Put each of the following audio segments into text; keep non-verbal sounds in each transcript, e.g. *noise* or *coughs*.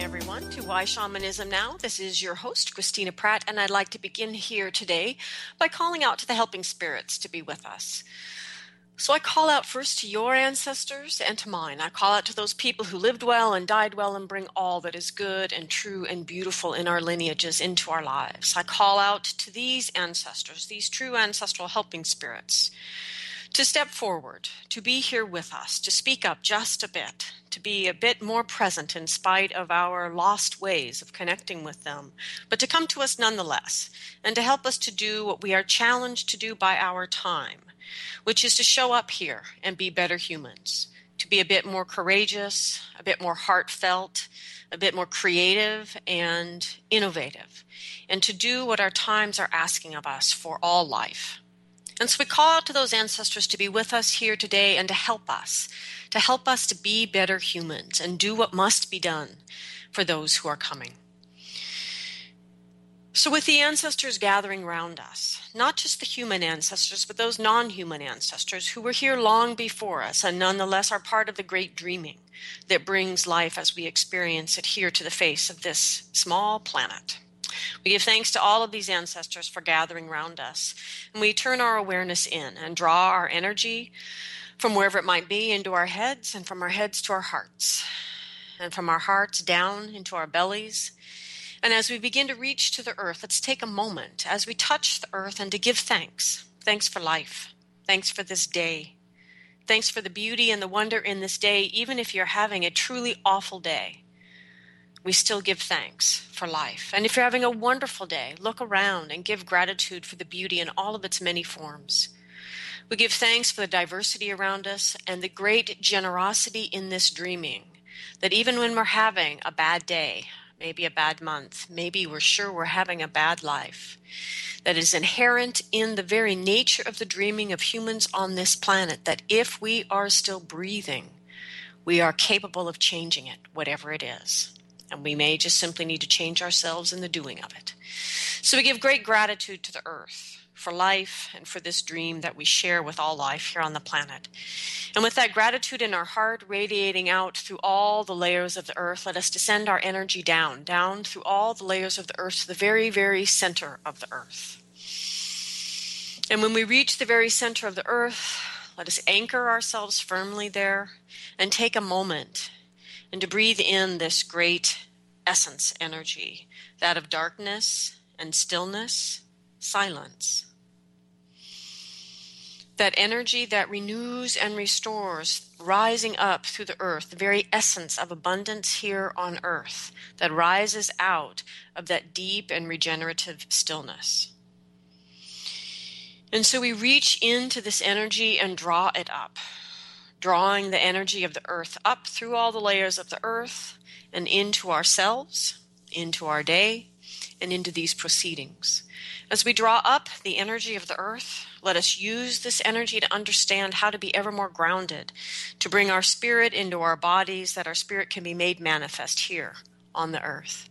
Everyone, to Why Shamanism Now. This is your host, Christina Pratt, and I'd like to begin here today by calling out to the helping spirits to be with us. So I call out first to your ancestors and to mine. I call out to those people who lived well and died well and bring all that is good and true and beautiful in our lineages into our lives. I call out to these ancestors, these true ancestral helping spirits to step forward, to be here with us, to speak up just a bit, to be a bit more present in spite of our lost ways of connecting with them, but to come to us nonetheless, and to help us to do what we are challenged to do by our time, which is to show up here and be better humans, to be a bit more courageous, a bit more heartfelt, a bit more creative and innovative, and to do what our times are asking of us for all life. And so we call out to those ancestors to be with us here today and to help us, to help us to be better humans and do what must be done for those who are coming. So, with the ancestors gathering round us, not just the human ancestors, but those non human ancestors who were here long before us and nonetheless are part of the great dreaming that brings life as we experience it here to the face of this small planet. We give thanks to all of these ancestors for gathering round us, and we turn our awareness in and draw our energy from wherever it might be into our heads, and from our heads to our hearts, and from our hearts down into our bellies. And as we begin to reach to the earth, let's take a moment as we touch the earth and to give thanks. Thanks for life. Thanks for this day. Thanks for the beauty and the wonder in this day, even if you're having a truly awful day we still give thanks for life. And if you're having a wonderful day, look around and give gratitude for the beauty in all of its many forms. We give thanks for the diversity around us and the great generosity in this dreaming that even when we're having a bad day, maybe a bad month, maybe we're sure we're having a bad life, that is inherent in the very nature of the dreaming of humans on this planet, that if we are still breathing, we are capable of changing it, whatever it is. And we may just simply need to change ourselves in the doing of it. So we give great gratitude to the earth for life and for this dream that we share with all life here on the planet. And with that gratitude in our heart radiating out through all the layers of the earth, let us descend our energy down, down through all the layers of the earth to the very, very center of the earth. And when we reach the very center of the earth, let us anchor ourselves firmly there and take a moment and to breathe in this great essence energy, that of darkness and stillness, silence. That energy that renews and restores, rising up through the earth, the very essence of abundance here on earth, that rises out of that deep and regenerative stillness. And so we reach into this energy and draw it up drawing the energy of the earth up through all the layers of the earth and into ourselves, into our day, and into these proceedings. As we draw up the energy of the earth, let us use this energy to understand how to be ever more grounded, to bring our spirit into our bodies, that our spirit can be made manifest here on the earth.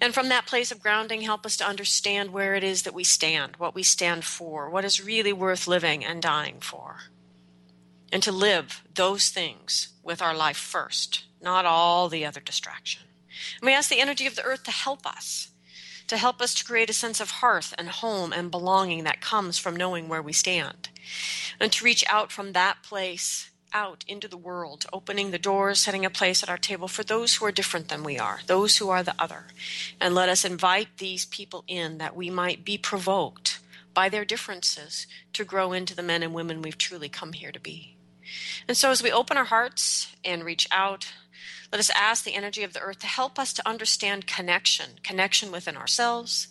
And from that place of grounding, help us to understand where it is that we stand, what we stand for, what is really worth living and dying for and to live those things with our life first, not all the other distraction. And we ask the energy of the earth to help us, to help us to create a sense of hearth and home and belonging that comes from knowing where we stand, and to reach out from that place out into the world, opening the doors, setting a place at our table for those who are different than we are, those who are the other. And let us invite these people in that we might be provoked by their differences to grow into the men and women we've truly come here to be. And so, as we open our hearts and reach out, let us ask the energy of the earth to help us to understand connection, connection within ourselves,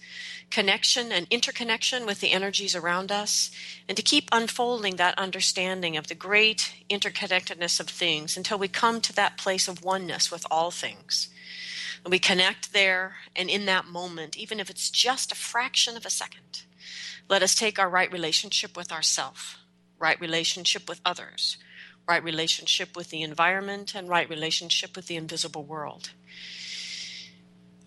connection and interconnection with the energies around us, and to keep unfolding that understanding of the great interconnectedness of things until we come to that place of oneness with all things. And we connect there, and in that moment, even if it's just a fraction of a second, let us take our right relationship with ourself, right relationship with others, right relationship with the environment, and right relationship with the invisible world.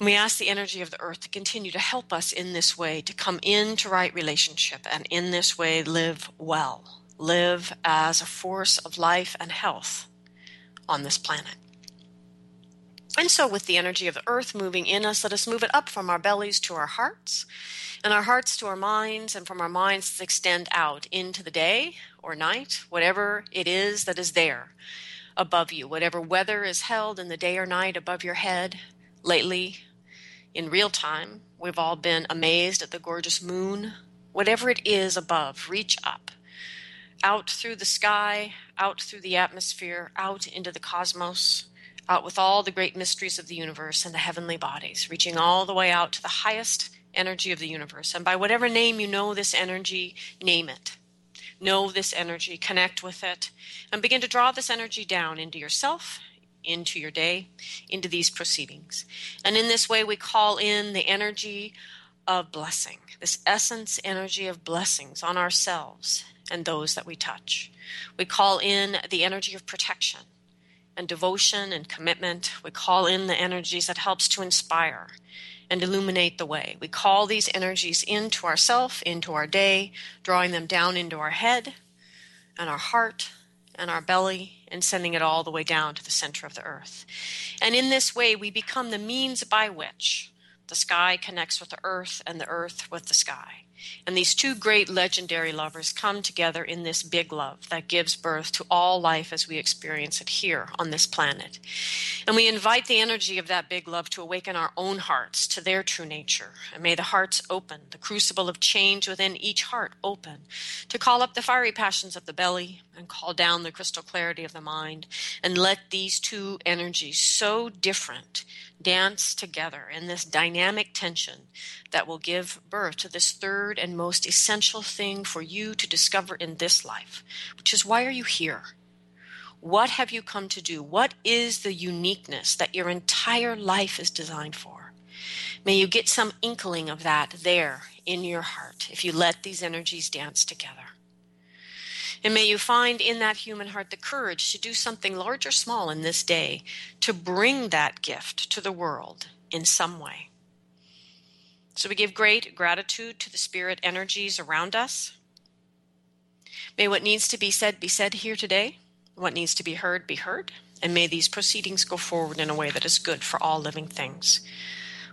We ask the energy of the earth to continue to help us in this way, to come into right relationship, and in this way live well, live as a force of life and health on this planet. And so, with the energy of the earth moving in us, let us move it up from our bellies to our hearts, and our hearts to our minds, and from our minds extend out into the day or night, whatever it is that is there above you, whatever weather is held in the day or night above your head. Lately, in real time, we've all been amazed at the gorgeous moon. Whatever it is above, reach up. Out through the sky, out through the atmosphere, out into the cosmos out with all the great mysteries of the universe and the heavenly bodies, reaching all the way out to the highest energy of the universe. And by whatever name you know this energy, name it. Know this energy, connect with it, and begin to draw this energy down into yourself, into your day, into these proceedings. And in this way, we call in the energy of blessing, this essence energy of blessings on ourselves and those that we touch. We call in the energy of protection and devotion and commitment. We call in the energies that helps to inspire and illuminate the way. We call these energies into ourself, into our day, drawing them down into our head and our heart and our belly and sending it all the way down to the center of the earth. And in this way, we become the means by which the sky connects with the earth and the earth with the sky. And these two great legendary lovers come together in this big love that gives birth to all life as we experience it here on this planet. And we invite the energy of that big love to awaken our own hearts to their true nature. And may the hearts open, the crucible of change within each heart open, to call up the fiery passions of the belly and call down the crystal clarity of the mind. And let these two energies, so different, dance together in this dynamic tension that will give birth to this third and most essential thing for you to discover in this life, which is why are you here? What have you come to do? What is the uniqueness that your entire life is designed for? May you get some inkling of that there in your heart if you let these energies dance together. And may you find in that human heart the courage to do something large or small in this day to bring that gift to the world in some way. So we give great gratitude to the spirit energies around us. May what needs to be said be said here today, what needs to be heard be heard, and may these proceedings go forward in a way that is good for all living things.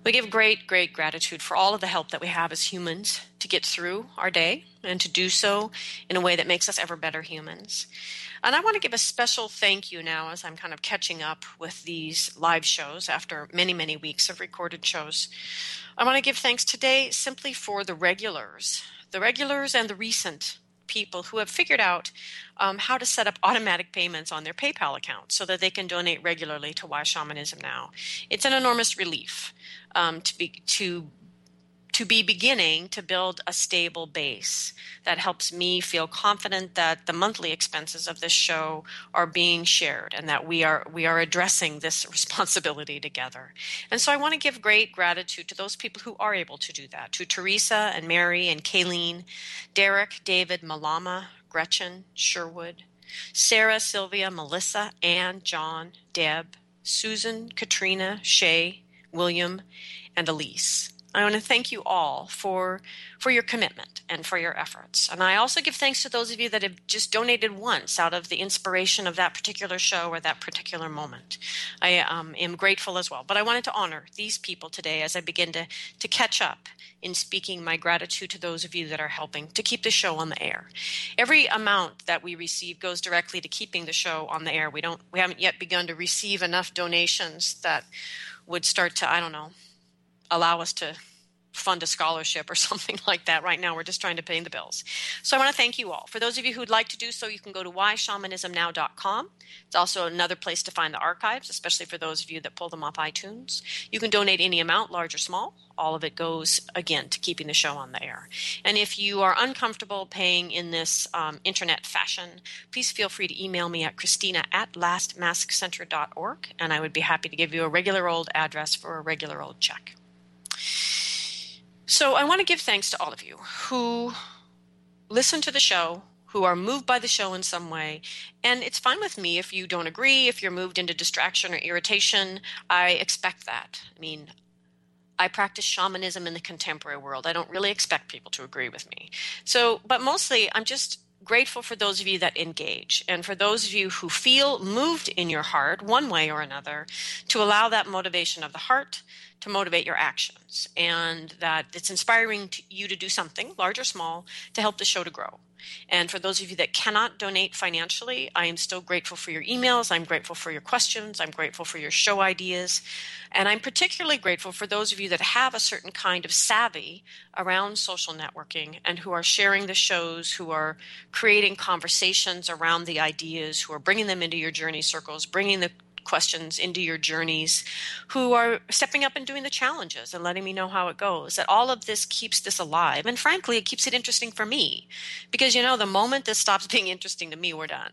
We give great, great gratitude for all of the help that we have as humans to get through our day and to do so in a way that makes us ever better humans. And I want to give a special thank you now as I'm kind of catching up with these live shows after many, many weeks of recorded shows. I want to give thanks today simply for the regulars, the regulars and the recent people who have figured out um, how to set up automatic payments on their PayPal account so that they can donate regularly to Why Shamanism Now. It's an enormous relief um, to be to to be beginning to build a stable base that helps me feel confident that the monthly expenses of this show are being shared and that we are we are addressing this *laughs* responsibility together. And so I want to give great gratitude to those people who are able to do that. To Teresa and Mary and Kayleen, Derek, David, Malama, Gretchen, Sherwood, Sarah, Sylvia, Melissa, Anne, John, Deb, Susan, Katrina, Shay, William, and Elise. I want to thank you all for for your commitment and for your efforts. And I also give thanks to those of you that have just donated once out of the inspiration of that particular show or that particular moment. I um, am grateful as well. But I wanted to honor these people today as I begin to to catch up in speaking my gratitude to those of you that are helping to keep the show on the air. Every amount that we receive goes directly to keeping the show on the air. We don't we haven't yet begun to receive enough donations that would start to I don't know allow us to fund a scholarship or *laughs* something like that right now. We're just trying to pay the bills. So I want to thank you all. For those of you who'd like to do so, you can go to whyshamanismnow.com. It's also another place to find the archives, especially for those of you that pull them off iTunes. You can donate any amount, large or small. All of it goes, again, to keeping the show on the air. And if you are uncomfortable paying in this um, internet fashion, please feel free to email me at christina at lastmaskcenter.org, and I would be happy to give you a regular old address for a regular old check. So I want to give thanks to all of you who listen to the show, who are moved by the show in some way. And it's fine with me if you don't agree, if you're moved into distraction or irritation. I expect that. I mean, I practice shamanism in the contemporary world. I don't really expect people to agree with me. So, but mostly I'm just grateful for those of you that engage and for those of you who feel moved in your heart, one way or another, to allow that motivation of the heart to motivate your actions and that it's inspiring to you to do something, large or small, to help the show to grow. And for those of you that cannot donate financially, I am still grateful for your emails. I'm grateful for your questions. I'm grateful for your show ideas. And I'm particularly grateful for those of you that have a certain kind of savvy around social networking and who are sharing the shows, who are creating conversations around the ideas, who are bringing them into your journey circles, bringing the questions into your journeys who are stepping up and doing the challenges and letting me know how it goes that all of this keeps this alive. And frankly it keeps it interesting for me because you know the moment this stops *laughs* being interesting to me we're done.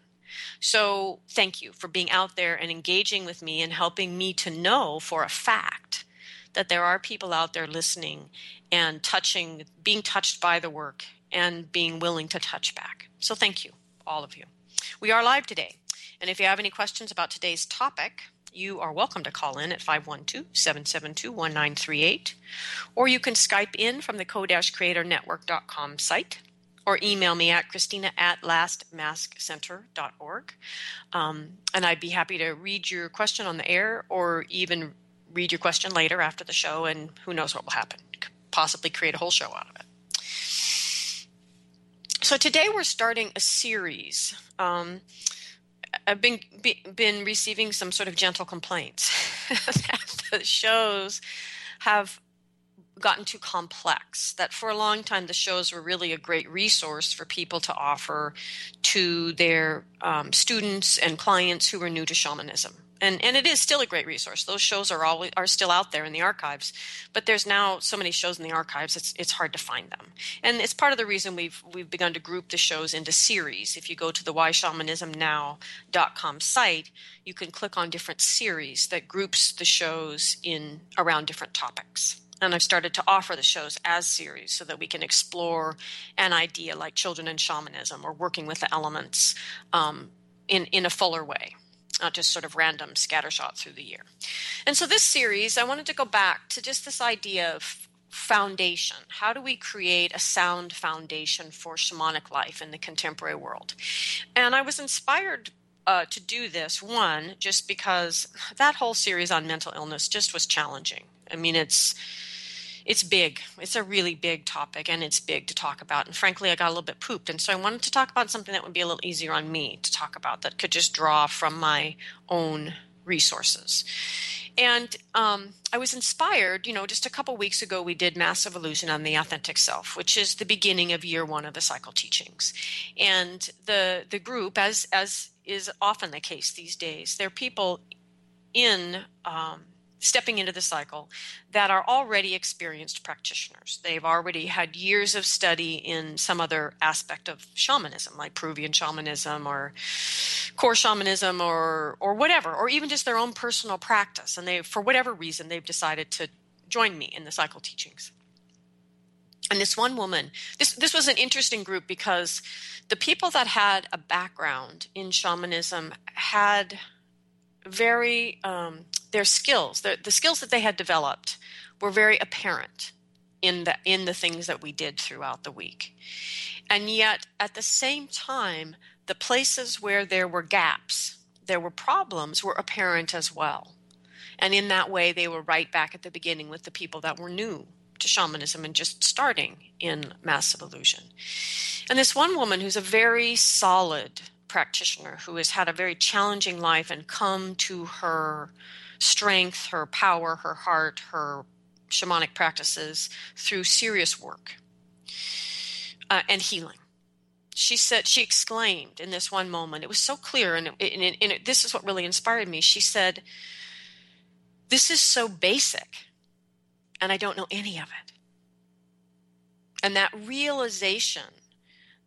So thank you for being out there and engaging with me and helping me to know for a fact that there are people out there listening and touching being touched by the work and being willing to touch back. So thank you all of you. We are live today and if you have any questions about today's topic, you are welcome to call in at 512-772-1938 or you can Skype in from the co-creatornetwork.com site or email me at christina at lastmaskcenter.org. Um, and I'd be happy to read your question on the air or even read your question later after the show and who knows what will happen. Possibly create a whole show out of it. So today we're starting a series. Um, I've been be, been receiving some sort of gentle complaints *laughs* that the shows have gotten too complex. That for a long time the shows were really a great resource for people to offer to their um, students and clients who were new to shamanism and and it is still a great resource. Those shows are always are still out there in the archives, but there's now so many shows in the archives. It's it's hard to find them, and it's part of the reason we've we've begun to group the shows into series. If you go to the whyshamanismnow.com site, you can click on different series that groups the shows in around different topics. And I've started to offer the shows as series so that we can explore an idea like children and shamanism or working with the elements um, in in a fuller way not just sort of random scattershot through the year. And so this series, I wanted to go back to just this idea of foundation. How do we create a sound foundation for shamanic life in the contemporary world? And I was inspired uh, to do this, one, just because that whole series on mental illness just was challenging. I mean, it's it's big. It's a really big topic and it's big to talk about. And frankly, I got a little bit pooped. And so I wanted to talk about something that would be a little easier on me to talk about that could just draw from my own resources. And um, I was inspired, you know, just a couple weeks ago, we did Massive Illusion on the Authentic Self, which is the beginning of year one of the cycle teachings. And the, the group, as, as is often the case these days, there are people in um, stepping into the cycle that are already experienced practitioners. They've already had years of study in some other aspect of shamanism, like Peruvian shamanism or core shamanism or or whatever, or even just their own personal practice. And they, for whatever reason, they've decided to join me in the cycle teachings. And this one woman, this this was an interesting group because the people that had a background in shamanism had very um, their skills, the, the skills that they had developed, were very apparent in the in the things that we did throughout the week. And yet, at the same time, the places where there were gaps, there were problems, were apparent as well. And in that way, they were right back at the beginning with the people that were new to shamanism and just starting in massive illusion. And this one woman who's a very solid practitioner who has had a very challenging life and come to her strength, her power, her heart, her shamanic practices through serious work uh, and healing. She said, she exclaimed in this one moment, it was so clear, and, it, and, it, and it, this is what really inspired me. She said, This is so basic, and I don't know any of it. And that realization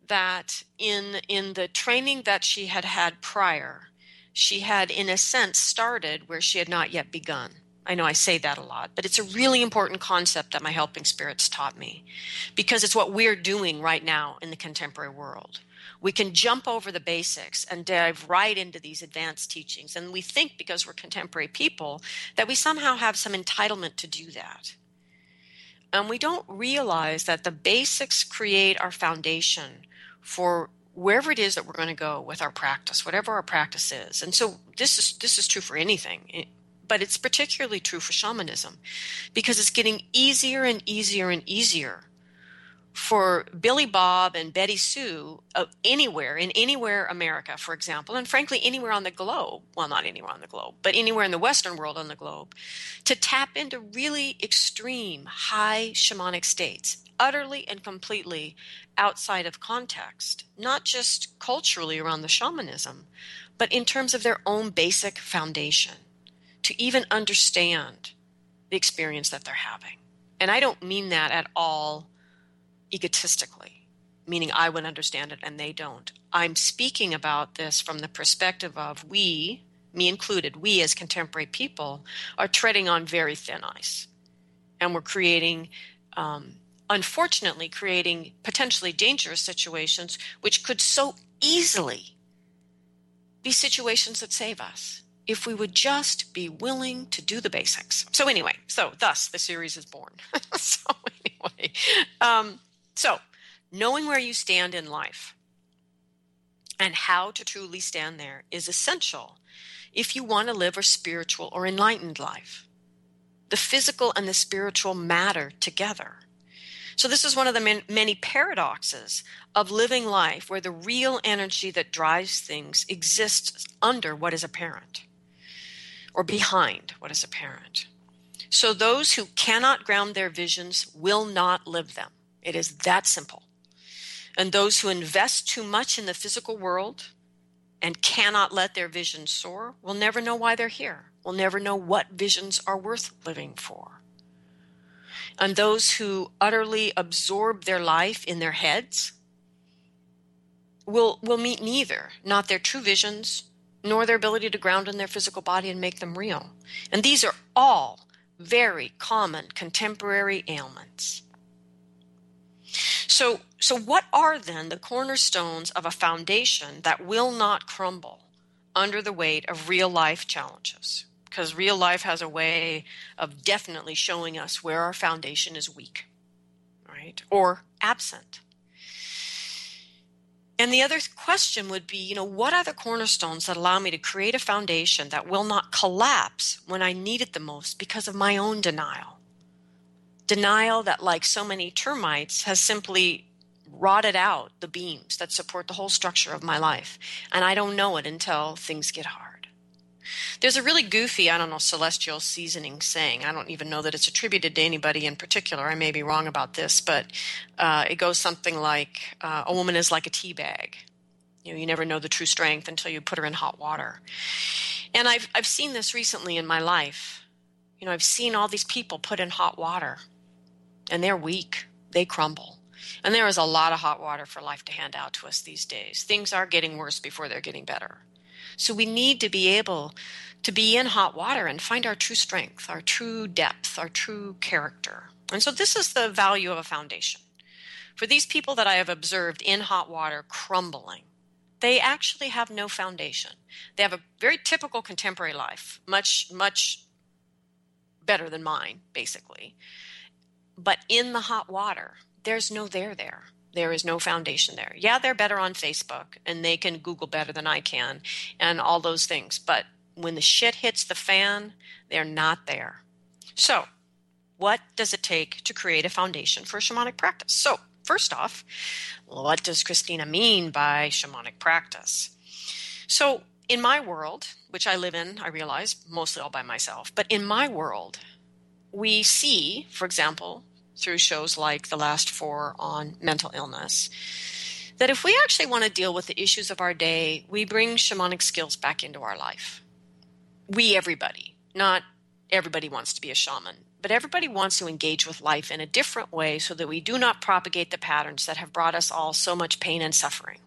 that in in the training that she had had prior, she had in a sense started where she had not yet begun. I know I say that a lot, but it's a really important concept that my helping spirits taught me because it's what we're doing right now in the contemporary world. We can jump over the basics and dive right into these advanced teachings. And we think because we're contemporary people that we somehow have some entitlement to do that. And we don't realize that the basics create our foundation for wherever it is that we're going to go with our practice, whatever our practice is. And so this is this is true for anything, but it's particularly true for shamanism because it's getting easier and easier and easier for Billy Bob and Betty Sue uh, anywhere in anywhere America, for example, and frankly anywhere on the globe. Well, not anywhere on the globe, but anywhere in the Western world on the globe, to tap into really extreme high shamanic states, utterly and completely outside of context, not just culturally around the shamanism, but in terms of their own basic foundation, to even understand the experience that they're having. And I don't mean that at all egotistically, meaning I would understand it and they don't. I'm speaking about this from the perspective of we, me included, we as contemporary people, are treading on very thin ice. And we're creating, um, unfortunately, creating potentially dangerous situations which could so easily be situations that save us if we would just be willing to do the basics. So, anyway, so thus the series is born. *laughs* so, anyway, um, so, knowing where you stand in life and how to truly stand there is essential if you want to live a spiritual or enlightened life. The physical and the spiritual matter together. So, this is one of the many paradoxes of living life where the real energy that drives things exists under what is apparent or behind what is apparent. So, those who cannot ground their visions will not live them. It is that simple. And those who invest too much in the physical world and cannot let their visions soar will never know why they're here, will never know what visions are worth living for. And those who utterly absorb their life in their heads will, will meet neither, not their true visions, nor their ability to ground in their physical body and make them real. And these are all very common contemporary ailments. So, so what are then the cornerstones of a foundation that will not crumble under the weight of real life challenges? Because real life has a way of definitely showing us where our foundation is weak, right? Or absent. And the other question would be, you know, what are the cornerstones that allow me to create a foundation that will not collapse when I need it the most because of my own denial? Denial that, like so many termites, has simply rotted out the beams that support the whole structure of my life. And I don't know it until things get hard. There's a really goofy, I don't know, celestial seasoning saying. I don't even know that it's attributed to anybody in particular. I may be wrong about this, but uh, it goes something like uh, A woman is like a tea bag. You know, you never know the true strength until you put her in hot water. And I've, I've seen this recently in my life. You know, I've seen all these people put in hot water and they're weak. They crumble. And there is a lot of hot water for life to hand out to us these days. Things are getting worse before they're getting better. So we need to be able to be in hot water and find our true strength, our true depth, our true character. And so this is the value of a foundation. For these people that I have observed in hot water crumbling, they actually have no foundation. They have a very typical contemporary life, much, much better than mine, basically. But in the hot water, there's no there there. There is no foundation there. Yeah, they're better on Facebook and they can Google better than I can and all those things. But when the shit hits the fan, they're not there. So, what does it take to create a foundation for shamanic practice? So, first off, what does Christina mean by shamanic practice? So, in my world, which I live in, I realize mostly all by myself, but in my world, we see, for example, through shows like the last four on mental illness, that if we actually want to deal with the issues of our day, we bring shamanic skills back into our life. We, everybody, not everybody wants to be a shaman, but everybody wants to engage with life in a different way so that we do not propagate the patterns that have brought us all so much pain and suffering.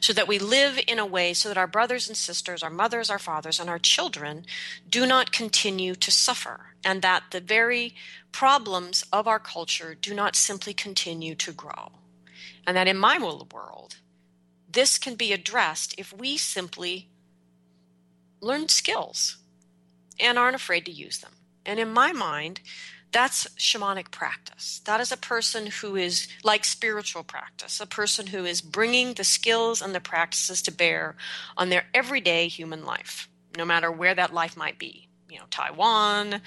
So that we live in a way so that our brothers and sisters, our mothers, our fathers, and our children do not continue to suffer, and that the very problems of our culture do not simply continue to grow. And that in my world, this can be addressed if we simply learn skills and aren't afraid to use them. And in my mind, that's shamanic practice. That is a person who is like spiritual practice, a person who is bringing the skills and the practices to bear on their everyday human life, no matter where that life might be. You know, Taiwan,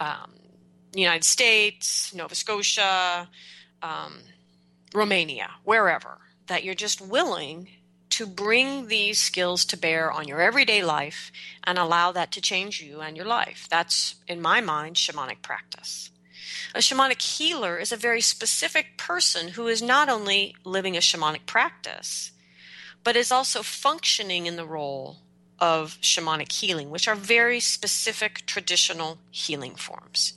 um, United States, Nova Scotia, um, Romania, wherever, that you're just willing to bring these skills to bear on your everyday life and allow that to change you and your life. That's, in my mind, shamanic practice. A shamanic healer is a very specific person who is not only living a shamanic practice, but is also functioning in the role of shamanic healing, which are very specific traditional healing forms.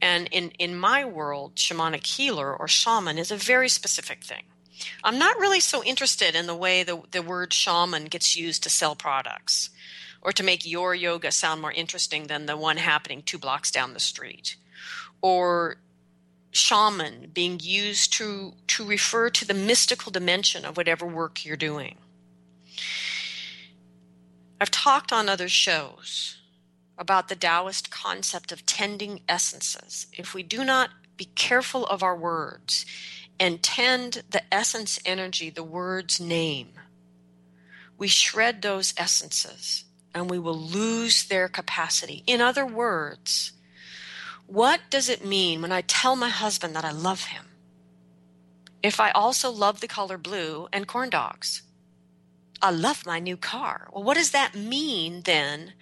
And in, in my world, shamanic healer or shaman is a very specific thing. I'm not really so interested in the way the, the word shaman gets used to sell products or to make your yoga sound more interesting than the one happening two blocks down the street or shaman being used to to refer to the mystical dimension of whatever work you're doing. I've talked on other shows about the Taoist concept of tending essences. If we do not be careful of our words and tend the essence energy, the word's name, we shred those essences and we will lose their capacity. In other words, what does it mean when I tell my husband that I love him? If I also love the color blue and corn dogs, I love my new car. Well, what does that mean then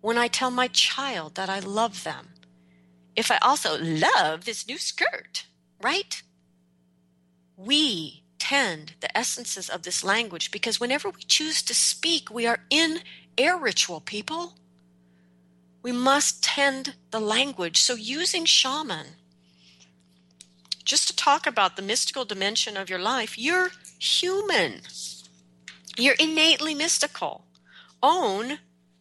when I tell my child that I love them? If I also love this new skirt, right? We tend the essences of this language because whenever we choose to speak, we are in air ritual, people. We must tend the language. So, using shaman, just to talk about the mystical dimension of your life, you're human. You're innately mystical. Own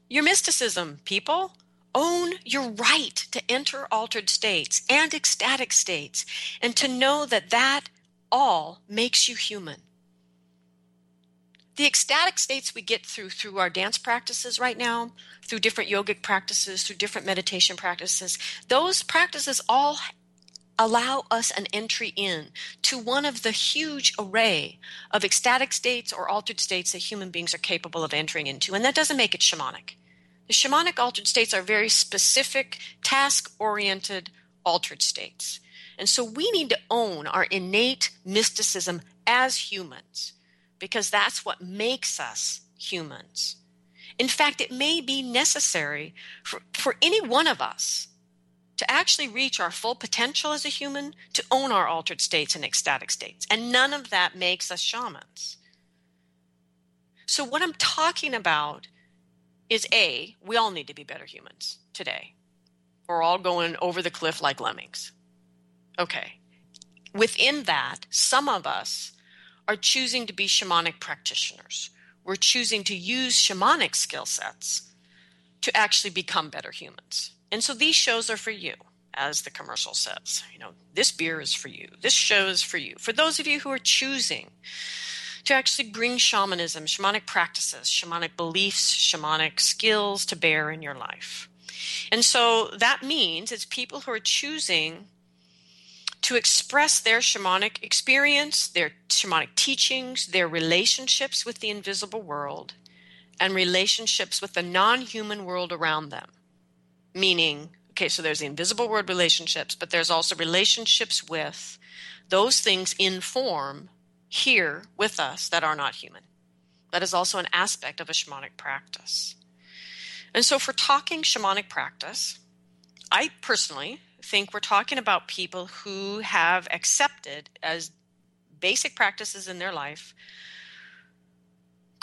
your mysticism, people. Own your right to enter altered states and ecstatic states, and to know that that all makes you human. The ecstatic states we get through through our dance practices right now, through different yogic practices, through different meditation practices, those practices all allow us an entry in to one of the huge array of ecstatic states or altered states that human beings are capable of entering into. And that doesn't make it shamanic. The shamanic altered states are very specific, task oriented altered states. And so we need to own our innate mysticism as humans because that's what makes us humans. In fact, it may be necessary for, for any one of us to actually reach our full potential as a human to own our altered states and ecstatic states. And none of that makes us shamans. So, what I'm talking about is A, we all need to be better humans today. We're all going over the cliff like lemmings. Okay. Within that, some of us are choosing to be shamanic practitioners. We're choosing to use shamanic skill sets to actually become better humans. And so these shows are for you, as the commercial says. You know, this beer is for you. This show is for you. For those of you who are choosing to actually bring shamanism, shamanic practices, shamanic beliefs, shamanic skills to bear in your life. And so that means it's people who are choosing to express their shamanic experience, their shamanic teachings, their relationships with the invisible world, and relationships with the non human world around them. Meaning, okay, so there's the invisible world relationships, but there's also relationships with those things in form here with us that are not human. That is also an aspect of a shamanic practice. And so, for talking shamanic practice, I personally think we're talking about people who have accepted as basic practices in their life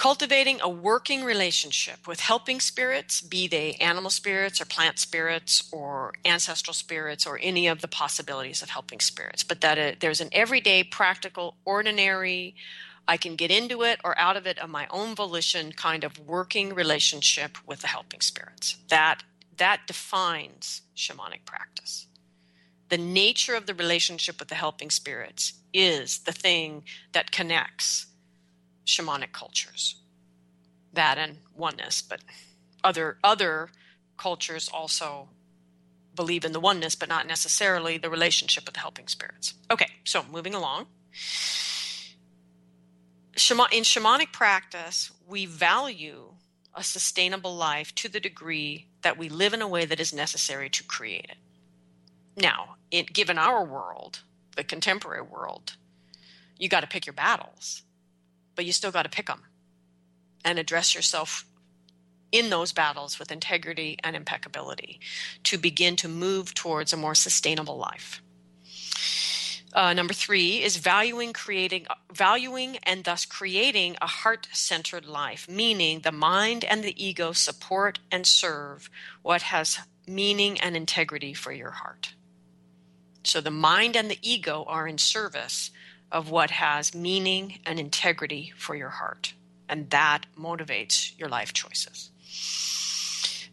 cultivating a working relationship with helping spirits, be they animal spirits or plant spirits or ancestral spirits or any of the possibilities of helping spirits, but that it, there's an everyday, practical, ordinary, I can get into it or out of it of my own volition kind of working relationship with the helping spirits. That that defines shamanic practice. The nature of the relationship with the helping spirits is the thing that connects shamanic cultures. That and oneness, but other other cultures also believe in the oneness, but not necessarily the relationship with the helping spirits. Okay, so moving along. In shamanic practice, we value a sustainable life to the degree that we live in a way that is necessary to create it. Now, given our world, the contemporary world, you got to pick your battles but you still got to pick them and address yourself in those battles with integrity and impeccability to begin to move towards a more sustainable life. Uh, number three is valuing creating valuing and thus creating a heart-centered life meaning the mind and the ego support and serve what has meaning and integrity for your heart so the mind and the ego are in service of what has meaning and integrity for your heart. And that motivates your life choices.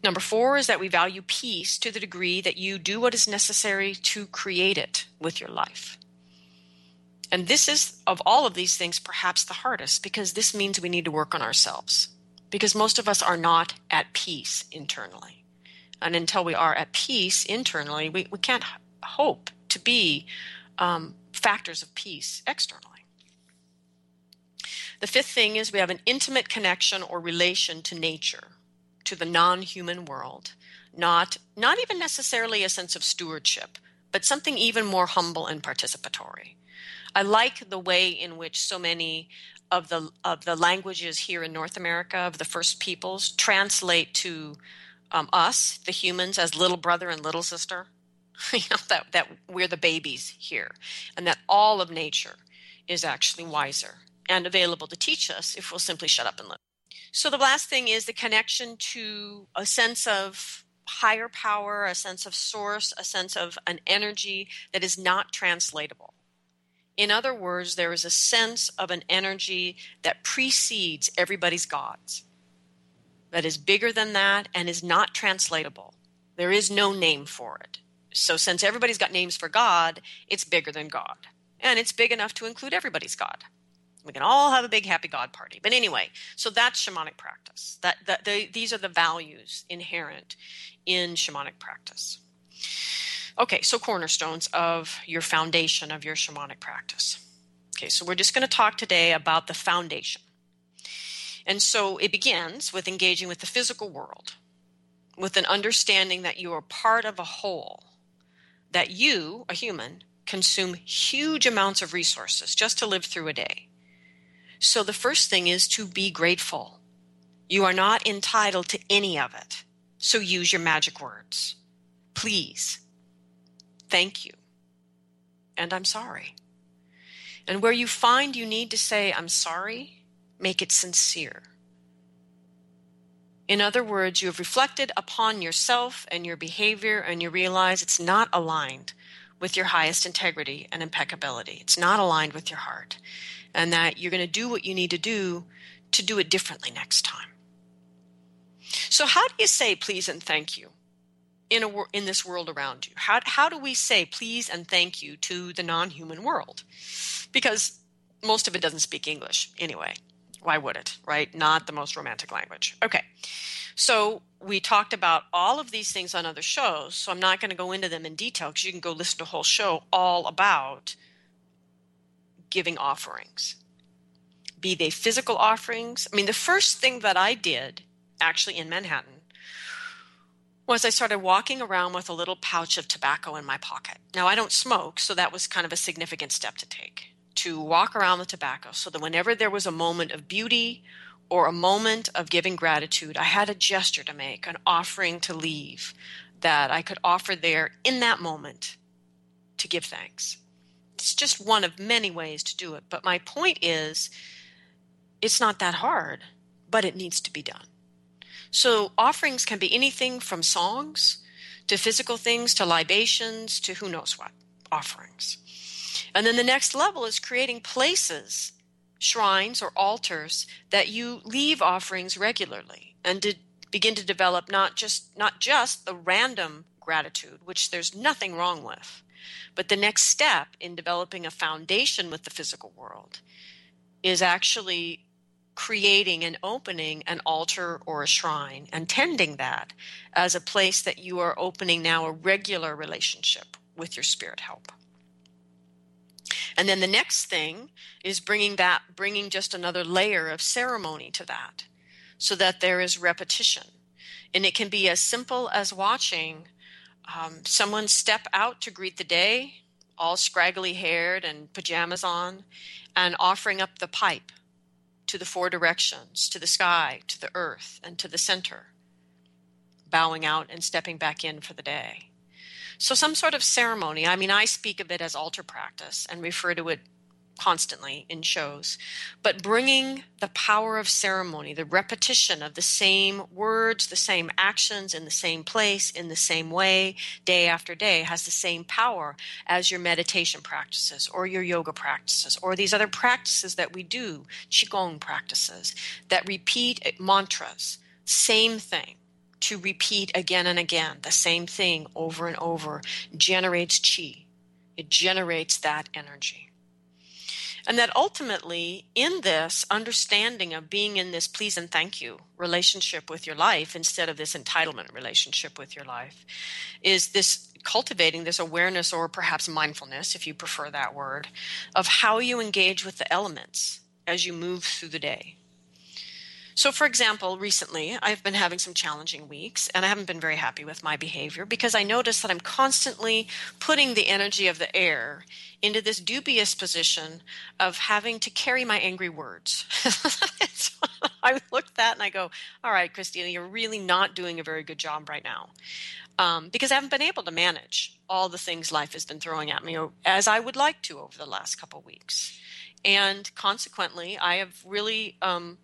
Number four is that we value peace to the degree that you do what is necessary to create it with your life. And this is, of all of these things, perhaps the hardest because this means we need to work on ourselves. Because most of us are not at peace internally. And until we are at peace internally, we, we can't hope to be um, factors of peace externally. The fifth thing is we have an intimate connection or relation to nature, to the non human world, not, not even necessarily a sense of stewardship, but something even more humble and participatory. I like the way in which so many of the of the languages here in North America of the first peoples translate to um, us, the humans, as little brother and little sister. *laughs* you know that that we're the babies here and that all of nature is actually wiser and available to teach us if we'll simply shut up and listen so the last thing is the connection to a sense of higher power a sense of source a sense of an energy that is not translatable. In other words there is a sense of an energy that precedes everybody's gods that is bigger than that and is not translatable. There is no name for it so, since everybody's got names for God, it's bigger than God. And it's big enough to include everybody's God. We can all have a big happy God party. But anyway, so that's shamanic practice. That, that the, these are the values inherent in shamanic practice. Okay, so cornerstones of your foundation of your shamanic practice. Okay, so we're just going to talk today about the foundation. And so it begins with engaging with the physical world, with an understanding that you are part of a whole that you, a human, consume huge amounts of resources just to live through a day. So the first thing is to be grateful. You are not entitled to any of it. So use your magic words. Please. Thank you. And I'm sorry. And where you find you need to say, I'm sorry, make it sincere. In other words, you have reflected upon yourself and your behavior, and you realize it's not aligned with your highest integrity and impeccability. It's not aligned with your heart. And that you're going to do what you need to do to do it differently next time. So, how do you say please and thank you in, a, in this world around you? How, how do we say please and thank you to the non human world? Because most of it doesn't speak English anyway. Why would it, right? Not the most romantic language. Okay. So we talked about all of these things on other shows, so I'm not going to go into them in detail because you can go listen to a whole show all about giving offerings. Be they physical offerings. I mean, the first thing that I did actually in Manhattan was I started walking around with a little pouch of tobacco in my pocket. Now, I don't smoke, so that was kind of a significant step to take to walk around with tobacco so that whenever there was a moment of beauty or a moment of giving gratitude, I had a gesture to make, an offering to leave that I could offer there in that moment to give thanks. It's just one of many ways to do it. But my point is, it's not that hard, but it needs to be done. So offerings can be anything from songs to physical things to libations to who knows what offerings. And then the next level is creating places, shrines or altars that you leave offerings regularly and to begin to develop not just not just the random gratitude, which there's nothing wrong with, but the next step in developing a foundation with the physical world is actually creating and opening an altar or a shrine and tending that as a place that you are opening now a regular relationship with your spirit help. And then the next thing is bringing that, bringing just another layer of ceremony to that so that there is repetition. And it can be as simple as watching um, someone step out to greet the day, all scraggly haired and pajamas on, and offering up the pipe to the four directions, to the sky, to the earth, and to the center, bowing out and stepping back in for the day. So, some sort of ceremony. I mean, I speak of it as altar practice and refer to it constantly in shows, but bringing the power of ceremony, the repetition of the same words, the same actions in the same place, in the same way, day after day, has the same power as your meditation practices or your yoga practices or these other practices that we do, Qigong practices, that repeat mantras, same thing. To repeat again and again the same thing over and over generates chi. It generates that energy. And that ultimately, in this understanding of being in this please and thank you relationship with your life instead of this entitlement relationship with your life, is this cultivating this awareness or perhaps mindfulness, if you prefer that word, of how you engage with the elements as you move through the day. So, for example, recently I've been having some challenging weeks and I haven't been very happy with my behavior because I notice that I'm constantly putting the energy of the air into this dubious position of having to carry my angry words. *laughs* I look at that and I go, all right, Christina, you're really not doing a very good job right now. Um, because I haven't been able to manage all the things life has been throwing at me as I would like to over the last couple weeks. And consequently, I have really. Um,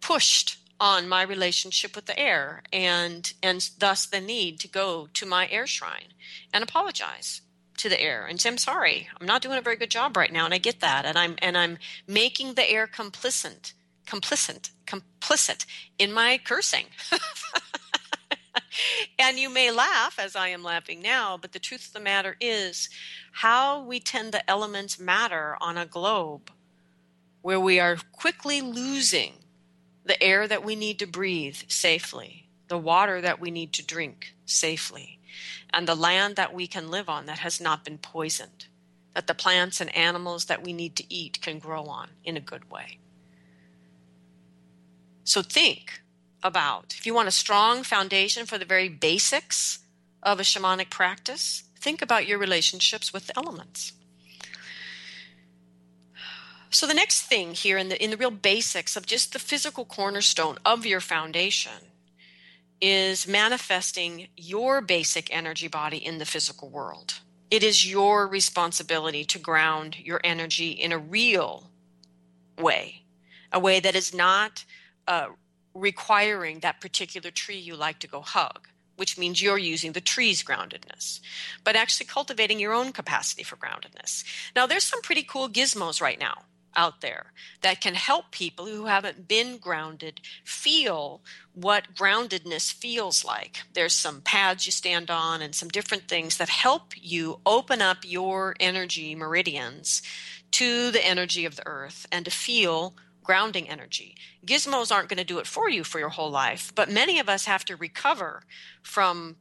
pushed on my relationship with the air and and thus the need to go to my air shrine and apologize to the air and say I'm sorry. I'm not doing a very good job right now. And I get that. And I'm and I'm making the air complicit complicit complicit in my cursing. *laughs* And you may laugh as I am laughing now but the truth of the matter is how we tend the elements matter on a globe where we are quickly losing the air that we need to breathe safely, the water that we need to drink safely, and the land that we can live on that has not been poisoned, that the plants and animals that we need to eat can grow on in a good way. So think about if you want a strong foundation for the very basics of a shamanic practice, think about your relationships with the elements. So the next thing here in the in the real basics of just the physical cornerstone of your foundation is manifesting your basic energy body in the physical world. It is your responsibility to ground your energy in a real way, a way that is not uh, requiring that particular tree you like to go hug, which means you're using the tree's groundedness, but actually cultivating your own capacity for groundedness. Now, there's some pretty cool gizmos right now out there that can help people who haven't been grounded feel what groundedness feels like. There's some pads you stand on and some different things that help you open up your energy meridians to the energy of the earth and to feel grounding energy. Gizmos aren't going to do it for you for your whole life, but many of us have to recover from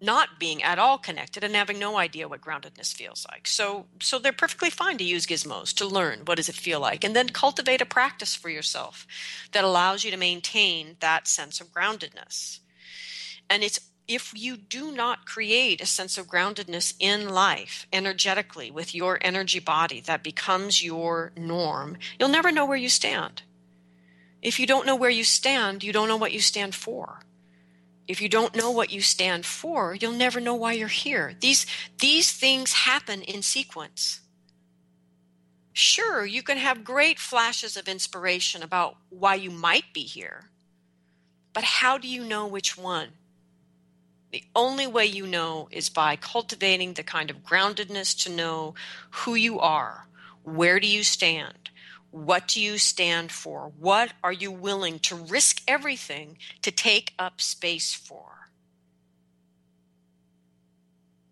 not being at all connected and having no idea what groundedness feels like. So so they're perfectly fine to use gizmos to learn what does it feel like and then cultivate a practice for yourself that allows you to maintain that sense of groundedness. And it's if you do not create a sense of groundedness in life energetically with your energy body that becomes your norm, you'll never know where you stand. If you don't know where you stand, you don't know what you stand for if you don't know what you stand for, you'll never know why you're here. These, these things happen in sequence. Sure, you can have great flashes of inspiration about why you might be here, but how do you know which one? The only way you know is by cultivating the kind of groundedness to know who you are. Where do you stand? What do you stand for? What are you willing to risk everything to take up space for?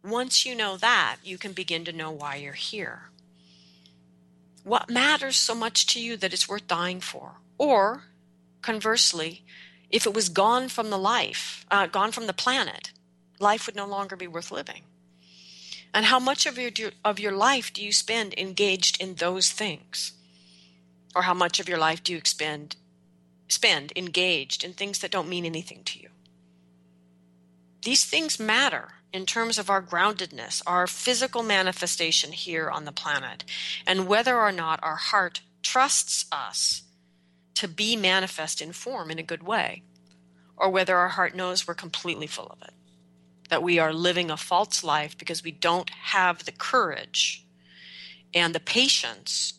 Once you know that, you can begin to know why you're here. What matters so much to you that it's worth dying for? Or, conversely, if it was gone from the life, uh, gone from the planet, life would no longer be worth living. And how much of your of your life do you spend engaged in those things? Or how much of your life do you spend spend engaged in things that don't mean anything to you? These things matter in terms of our groundedness, our physical manifestation here on the planet, and whether or not our heart trusts us to be manifest in form in a good way, or whether our heart knows we're completely full of it that we are living a false life because we don't have the courage and the patience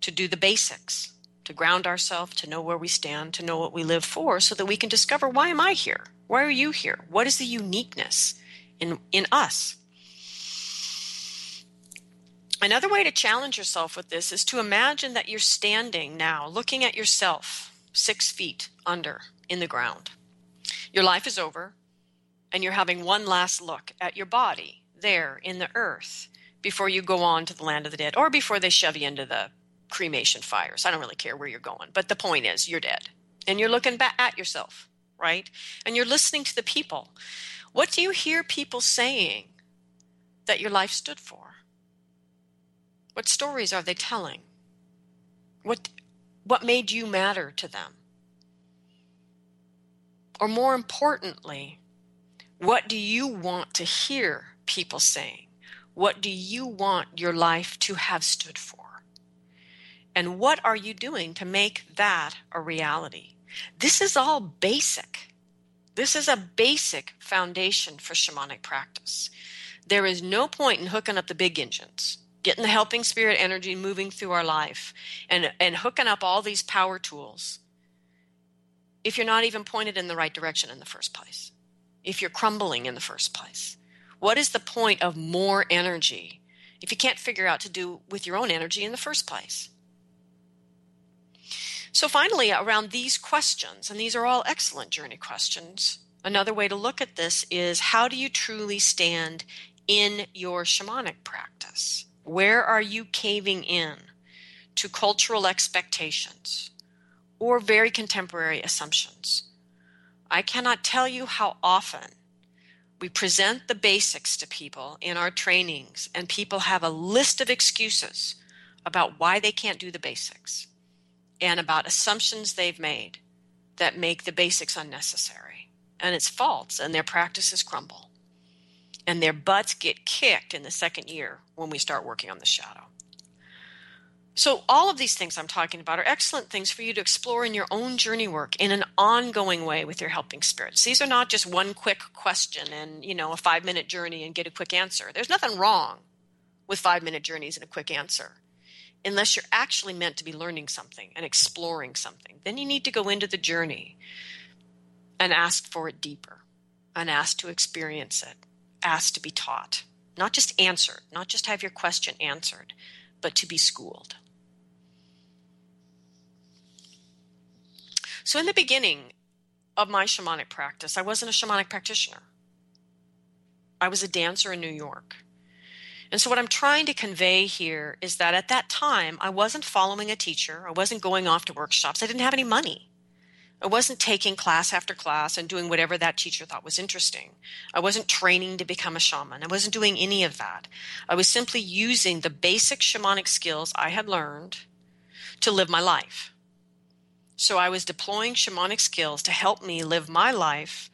to do the basics, to ground ourselves, to know where we stand, to know what we live for, so that we can discover why am I here? Why are you here? What is the uniqueness in, in us? Another way to challenge yourself with this is to imagine that you're standing now, looking at yourself six feet under in the ground. Your life is over and you're having one last look at your body there in the earth before you go on to the land of the dead or before they shove you into the cremation fires. I don't really care where you're going, but the point is you're dead. And you're looking back at yourself, right? And you're listening to the people. What do you hear people saying that your life stood for? What stories are they telling? What what made you matter to them? Or more importantly, what do you want to hear people saying? What do you want your life to have stood for? And what are you doing to make that a reality? This is all basic. This is a basic foundation for shamanic practice. There is no point in hooking up the big engines, getting the helping spirit energy moving through our life, and, and hooking up all these power tools if you're not even pointed in the right direction in the first place if you're crumbling in the first place? What is the point of more energy if you can't figure out to do with your own energy in the first place? So, finally, around these questions, and these are all excellent journey questions, another way to look at this is how do you truly stand in your shamanic practice? Where are you caving in to cultural expectations or very contemporary assumptions? I cannot tell you how often we present the basics to people in our trainings, and people have a list of excuses about why they can't do the basics and about assumptions they've made that make the basics unnecessary. And it's false, and their practices crumble. And their butts get kicked in the second year when we start working on the shadow. So, all of these things I'm talking about are excellent things for you to explore in your own journey work in an ongoing way with your helping spirits. These are not just one quick question and, you know, a 5-minute journey and get a quick answer. There's nothing wrong with 5-minute journeys and a quick answer. Unless you're actually meant to be learning something and exploring something. Then you need to go into the journey and ask for it deeper and ask to experience it, ask to be taught. Not just answered, not just have your question answered, but to be schooled. So, in the beginning of my shamanic practice, I wasn't a shamanic practitioner. I was a dancer in New York. And so, what I'm trying to convey here is that at that time, I wasn't following a teacher. I wasn't going off to workshops. I didn't have any money. I wasn't taking class after class and doing whatever that teacher thought was interesting. I wasn't training to become a shaman. I wasn't doing any of that. I was simply using the basic shamanic skills I had learned to live my life. So I was deploying shamanic skills to help me live my life.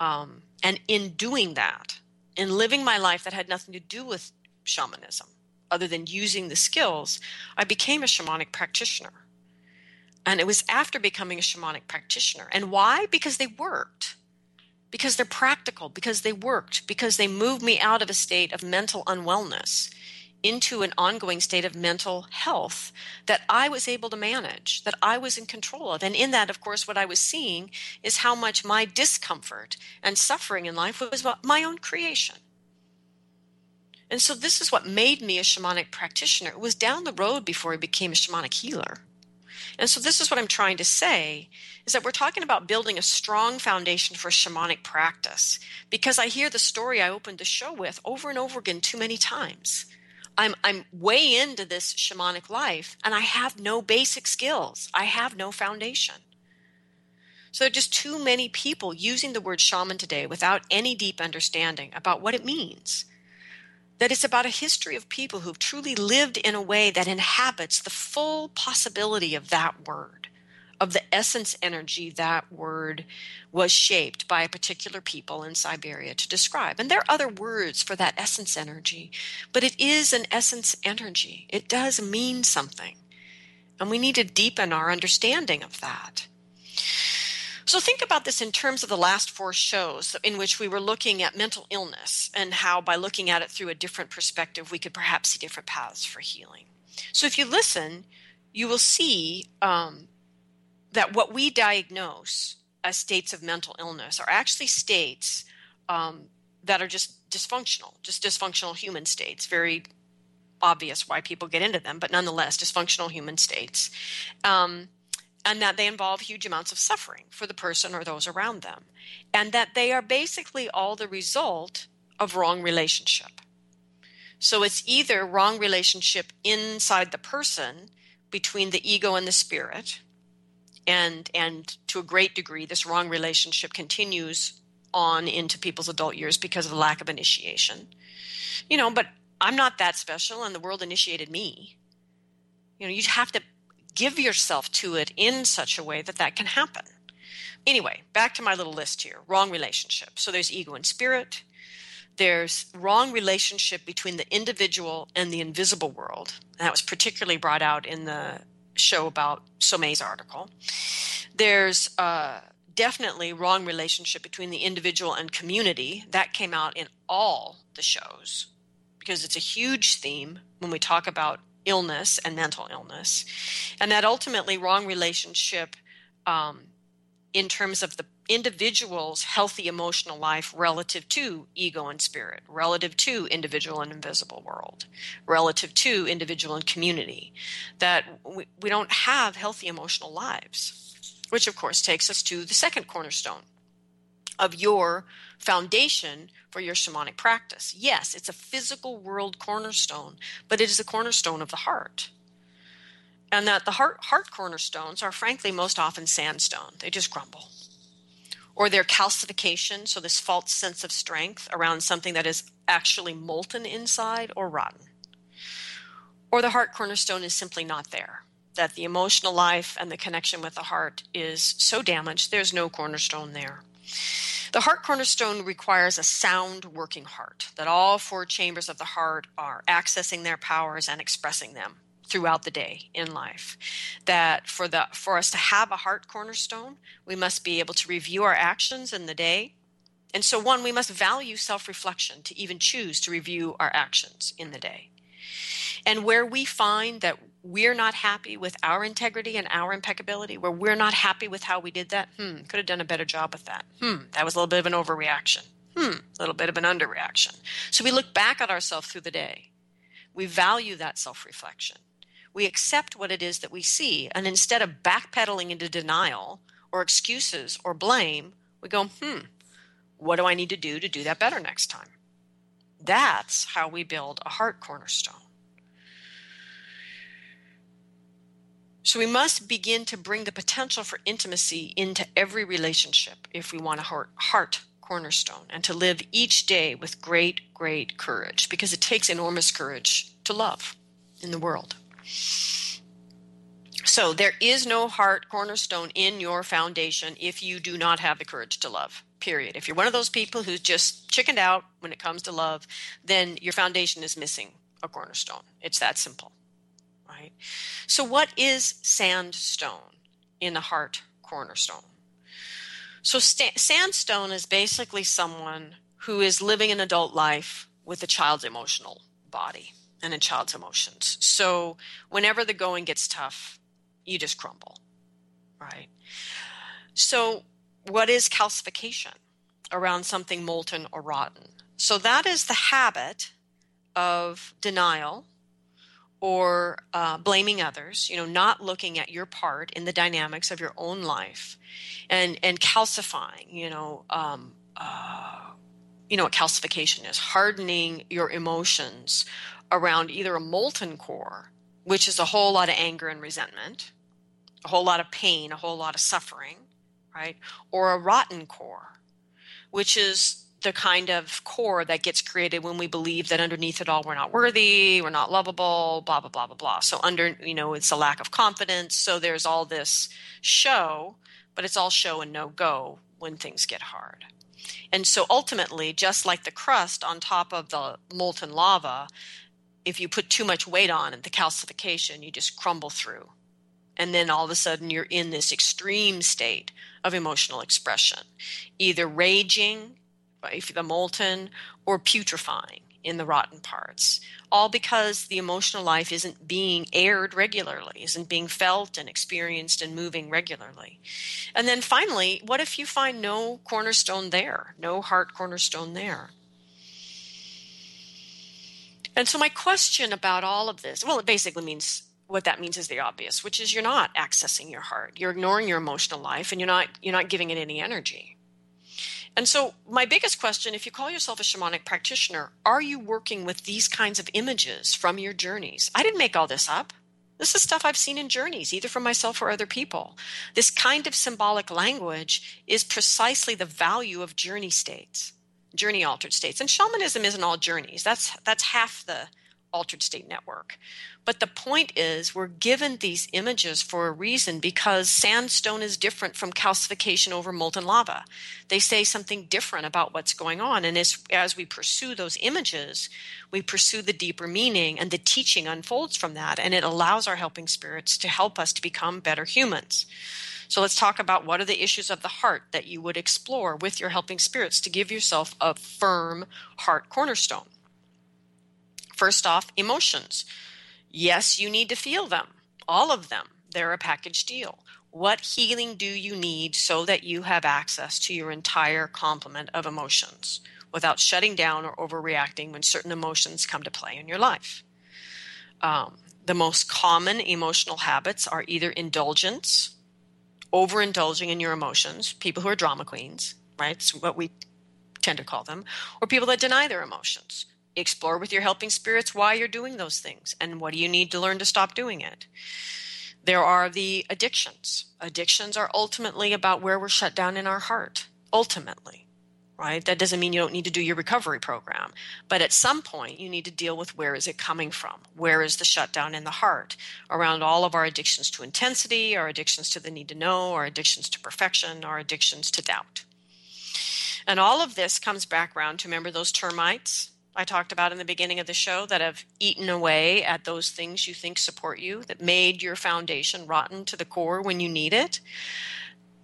Um, and in doing that, in living my life that had nothing to do with shamanism, other than using the skills, I became a shamanic practitioner. And it was after becoming a shamanic practitioner. And why? Because they worked. because they're practical, because they worked, because they moved me out of a state of mental unwellness into an ongoing state of mental health that I was able to manage, that I was in control of. And in that, of course, what I was seeing is how much my discomfort and suffering in life was my own creation. And so this is what made me a shamanic practitioner. It was down the road before I became a shamanic healer. And so this is what I'm trying to say is that we're talking about building a strong foundation for shamanic practice because I hear the story I opened the show with over and over again too many times. I'm I'm way into this shamanic life and I have no basic skills. I have no foundation. So there are just too many people using the word shaman today without any deep understanding about what it means that it's about a history of people who've truly lived in a way that inhabits the full possibility of that word, of the essence energy that word was shaped by a particular people in Siberia to describe. And there are other words for that essence energy, but it is an essence energy. It does mean something. And we need to deepen our understanding of that. So think about this in terms of the last four shows in which we were looking at mental illness and how by looking at it through a different perspective, we could perhaps see different paths for healing. So if you listen, you will see um, that what we diagnose as states of mental illness are actually states um, that are just dysfunctional, just dysfunctional human states, very obvious why people get into them, but nonetheless, dysfunctional human states. Um, and that they involve huge amounts of suffering for the person or those around them, and that they are basically all the result of wrong relationship. So it's either wrong relationship inside the person between the ego and the spirit, and and to a great degree, this wrong relationship continues on into people's adult years because of lack of initiation. You know, but I'm not that special, and the world initiated me. You know, you have to give yourself to it in such a way that that can happen. Anyway, back to my little list here wrong relationship. So there's ego and spirit. There's wrong relationship between the individual and the invisible world. And that was particularly brought out in the show about Somé's article. There's uh, definitely wrong relationship between the individual and community. That came out in all the shows because it's a huge theme when we talk about illness and mental illness, and that ultimately wrong relationship um, in terms of the individual's healthy emotional life relative to ego and spirit, relative to individual and invisible world, relative to individual and community, that we, we don't have healthy emotional lives, which of course takes us to the second cornerstone of your foundation for your shamanic practice. Yes, it's a physical world cornerstone, but it is a cornerstone of the heart. And that the heart, heart cornerstones are frankly most often sandstone, they just crumble. Or they're calcification, so this false sense of strength around something that is actually molten inside or rotten. Or the heart cornerstone is simply not there, that the emotional life and the connection with the heart is so damaged, there's no cornerstone there. The heart cornerstone requires a sound working heart, that all four chambers of the heart are accessing their powers and expressing them throughout the day in life. That for the for us to have a heart cornerstone we must be able to review our actions in the day. And so one we must value self-reflection to even choose to review our actions in the day. And where we find that we're not happy with our integrity and our impeccability, where we're not happy with how we did that, hmm, could have done a better job with that. Hmm, that was a little bit of an overreaction. Hmm, a little bit of an underreaction. So we look back at ourselves through the day. We value that self reflection. We accept what it is that we see. And instead of backpedaling into denial or excuses or blame, we go, hmm, what do I need to do to do that better next time? That's how we build a heart cornerstone. So we must begin to bring the potential for intimacy into every relationship if we want a heart, heart cornerstone and to live each day with great, great courage because it takes enormous courage to love in the world. So there is no heart cornerstone in your foundation if you do not have the courage to love. Period. If you're one of those people who's just chickened out when it comes to love, then your foundation is missing a cornerstone. It's that simple right? So, what is sandstone in the heart cornerstone? So, sta- sandstone is basically someone who is living an adult life with a child's emotional body and a child's emotions. So, whenever the going gets tough, you just crumble, right? So, what is calcification around something molten or rotten? So, that is the habit of denial or uh, blaming others, you know, not looking at your part in the dynamics of your own life, and and calcifying, you know, um, uh, you know what calcification is, hardening your emotions around either a molten core, which is a whole lot of anger and resentment, a whole lot of pain, a whole lot of suffering, right, or a rotten core, which is the kind of core that gets created when we believe that underneath it all we're not worthy, we're not lovable, blah blah blah blah blah. So under you know it's a lack of confidence. So there's all this show, but it's all show and no go when things get hard. And so ultimately, just like the crust on top of the molten lava, if you put too much weight on it, the calcification, you just crumble through. And then all of a sudden you're in this extreme state of emotional expression, either raging if the molten or putrefying in the rotten parts all because the emotional life isn't being aired regularly isn't being felt and experienced and moving regularly. And then finally what if you find no cornerstone there no heart cornerstone there? And so my question about all of this well it basically means what that means is the obvious which is you're not accessing your heart. You're ignoring your emotional life and you're not you're not giving it any energy and so, my biggest question if you call yourself a shamanic practitioner, are you working with these kinds of images from your journeys? I didn't make all this up. This is stuff I've seen in journeys, either from myself or other people. This kind of symbolic language is precisely the value of journey states, journey altered states. And shamanism isn't all journeys. That's that's half the altered state network. But the point is, we're given these images for a reason because sandstone is different from calcification over molten lava. They say something different about what's going on. And as, as we pursue those images, we pursue the deeper meaning, and the teaching unfolds from that. And it allows our helping spirits to help us to become better humans. So let's talk about what are the issues of the heart that you would explore with your helping spirits to give yourself a firm heart cornerstone. First off, emotions. Yes, you need to feel them, all of them. They're a package deal. What healing do you need so that you have access to your entire complement of emotions without shutting down or overreacting when certain emotions come to play in your life? Um, the most common emotional habits are either indulgence, overindulging in your emotions, people who are drama queens, right? It's what we tend to call them, or people that deny their emotions, explore with your helping spirits why you're doing those things and what do you need to learn to stop doing it. There are the addictions. Addictions are ultimately about where we're shut down in our heart, ultimately, right? That doesn't mean you don't need to do your recovery program, but at some point you need to deal with where is it coming from? Where is the shutdown in the heart around all of our addictions to intensity, our addictions to the need to know, our addictions to perfection, our addictions to doubt. And all of this comes back around to remember those termites I talked about in the beginning of the show that have eaten away at those things you think support you, that made your foundation rotten to the core when you need it.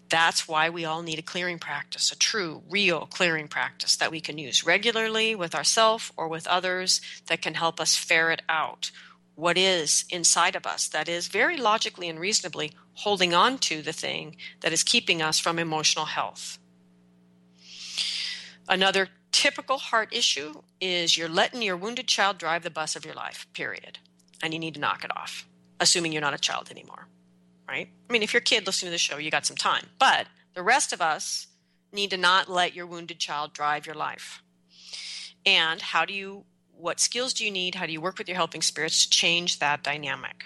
That's why we all need a clearing practice, a true, real clearing practice that we can use regularly with ourselves or with others that can help us ferret out what is inside of us that is very logically and reasonably holding on to the thing that is keeping us from emotional health. Another typical heart issue is you're letting your wounded child drive the bus of your life, period. And you need to knock it off, assuming you're not a child anymore, right? I mean, if you're a kid listening to the show, you got some time. But the rest of us need to not let your wounded child drive your life. And how do you, what skills do you need? How do you work with your helping spirits to change that dynamic?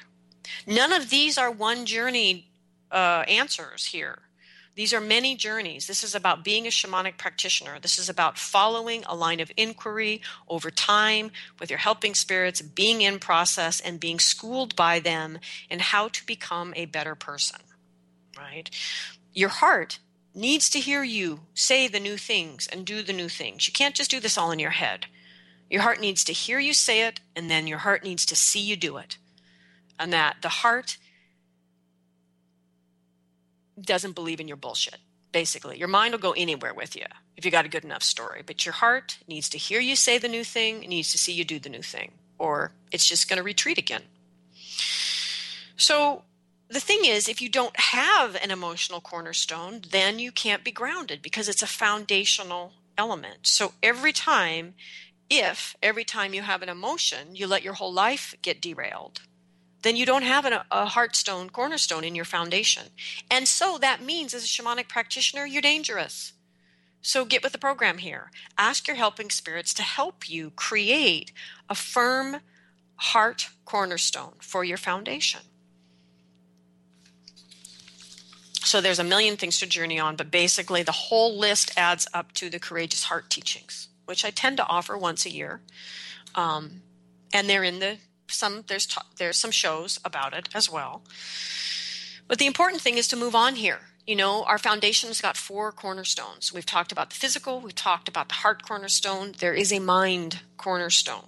None of these are one journey uh, answers here. These are many journeys. This is about being a shamanic practitioner. This is about following a line of inquiry over time with your helping spirits, being in process and being schooled by them in how to become a better person. Right? Your heart needs to hear you say the new things and do the new things. You can't just do this all in your head. Your heart needs to hear you say it, and then your heart needs to see you do it. And that the heart doesn't believe in your bullshit. basically. Your mind will go anywhere with you if you got a good enough story, but your heart needs to hear you say the new thing, needs to see you do the new thing, or it's just going to retreat again. So the thing is, if you don't have an emotional cornerstone, then you can't be grounded because it's a foundational element. So every time, if every time you have an emotion, you let your whole life get derailed, then you don't have an, a heartstone cornerstone in your foundation. And so that means, as a shamanic practitioner, you're dangerous. So get with the program here. Ask your helping spirits to help you create a firm heart cornerstone for your foundation. So there's a million things to journey on, but basically the whole list adds up to the Courageous Heart teachings, which I tend to offer once a year. Um, and they're in the some there's t- there's some shows about it as well. But the important thing is to move on here. You know, our foundation's got four cornerstones. We've talked about the physical, we've talked about the heart cornerstone, there is a mind cornerstone.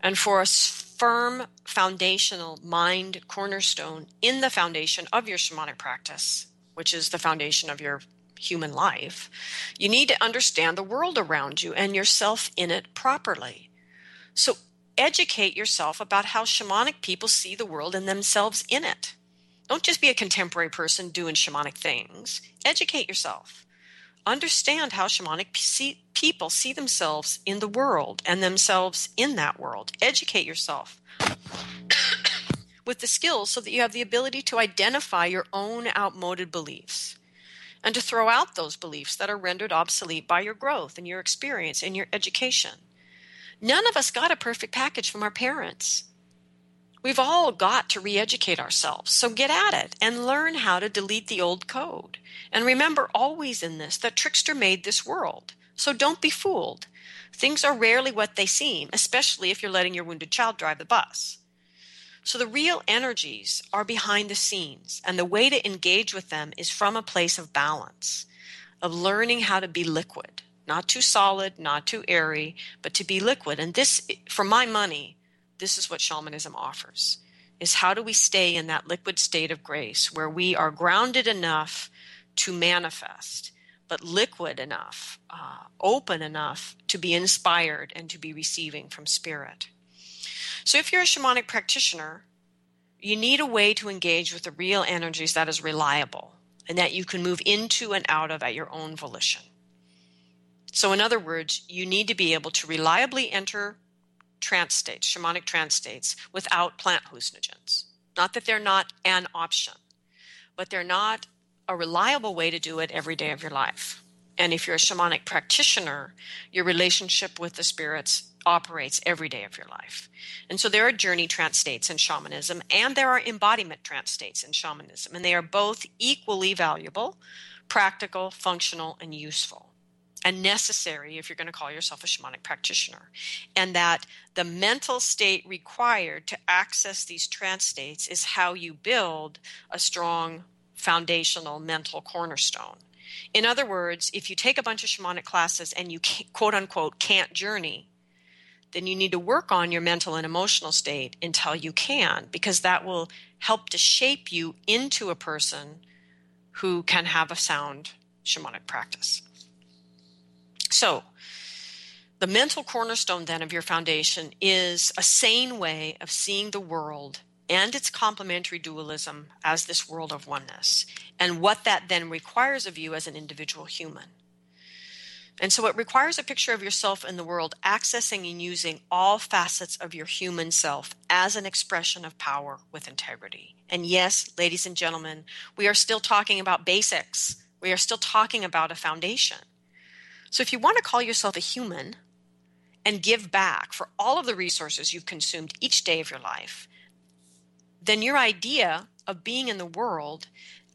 And for a firm foundational mind cornerstone in the foundation of your shamanic practice, which is the foundation of your human life, you need to understand the world around you and yourself in it properly. So educate yourself about how shamanic people see the world and themselves in it. Don't just be a contemporary person doing shamanic things. Educate yourself. Understand how shamanic see, people see themselves in the world and themselves in that world. Educate yourself *coughs* with the skills so that you have the ability to identify your own outmoded beliefs and to throw out those beliefs that are rendered obsolete by your growth and your experience and your education. None of us got a perfect package from our parents. We've all got to re educate ourselves. So get at it and learn how to delete the old code. And remember always in this that Trickster made this world. So don't be fooled. Things are rarely what they seem, especially if you're letting your wounded child drive the bus. So the real energies are behind the scenes, and the way to engage with them is from a place of balance, of learning how to be liquid not too solid, not too airy, but to be liquid. And this, for my money, this is what shamanism offers is how do we stay in that liquid state of grace where we are grounded enough to manifest but liquid enough uh, open enough to be inspired and to be receiving from spirit so if you're a shamanic practitioner you need a way to engage with the real energies that is reliable and that you can move into and out of at your own volition so, in other words, you need to be able to reliably enter trance states, shamanic trance states, without plant hallucinogens. Not that they're not an option, but they're not a reliable way to do it every day of your life. And if you're a shamanic practitioner, your relationship with the spirits operates every day of your life. And so there are journey trance states in shamanism, and there are embodiment trance states in shamanism. And they are both equally valuable, practical, functional, and useful and necessary if you're going to call yourself a shamanic practitioner. And that the mental state required to access these trance states is how you build a strong foundational mental cornerstone. In other words, if you take a bunch of shamanic classes and you quote unquote can't journey, then you need to work on your mental and emotional state until you can, because that will help to shape you into a person who can have a sound shamanic practice. So, the mental cornerstone then of your foundation is a sane way of seeing the world and its complementary dualism as this world of oneness, and what that then requires of you as an individual human. And so it requires a picture of yourself in the world, accessing and using all facets of your human self as an expression of power with integrity. And yes, ladies and gentlemen, we are still talking about basics. We are still talking about a foundation. So if you want to call yourself a human and give back for all of the resources you've consumed each day of your life, then your idea of being in the world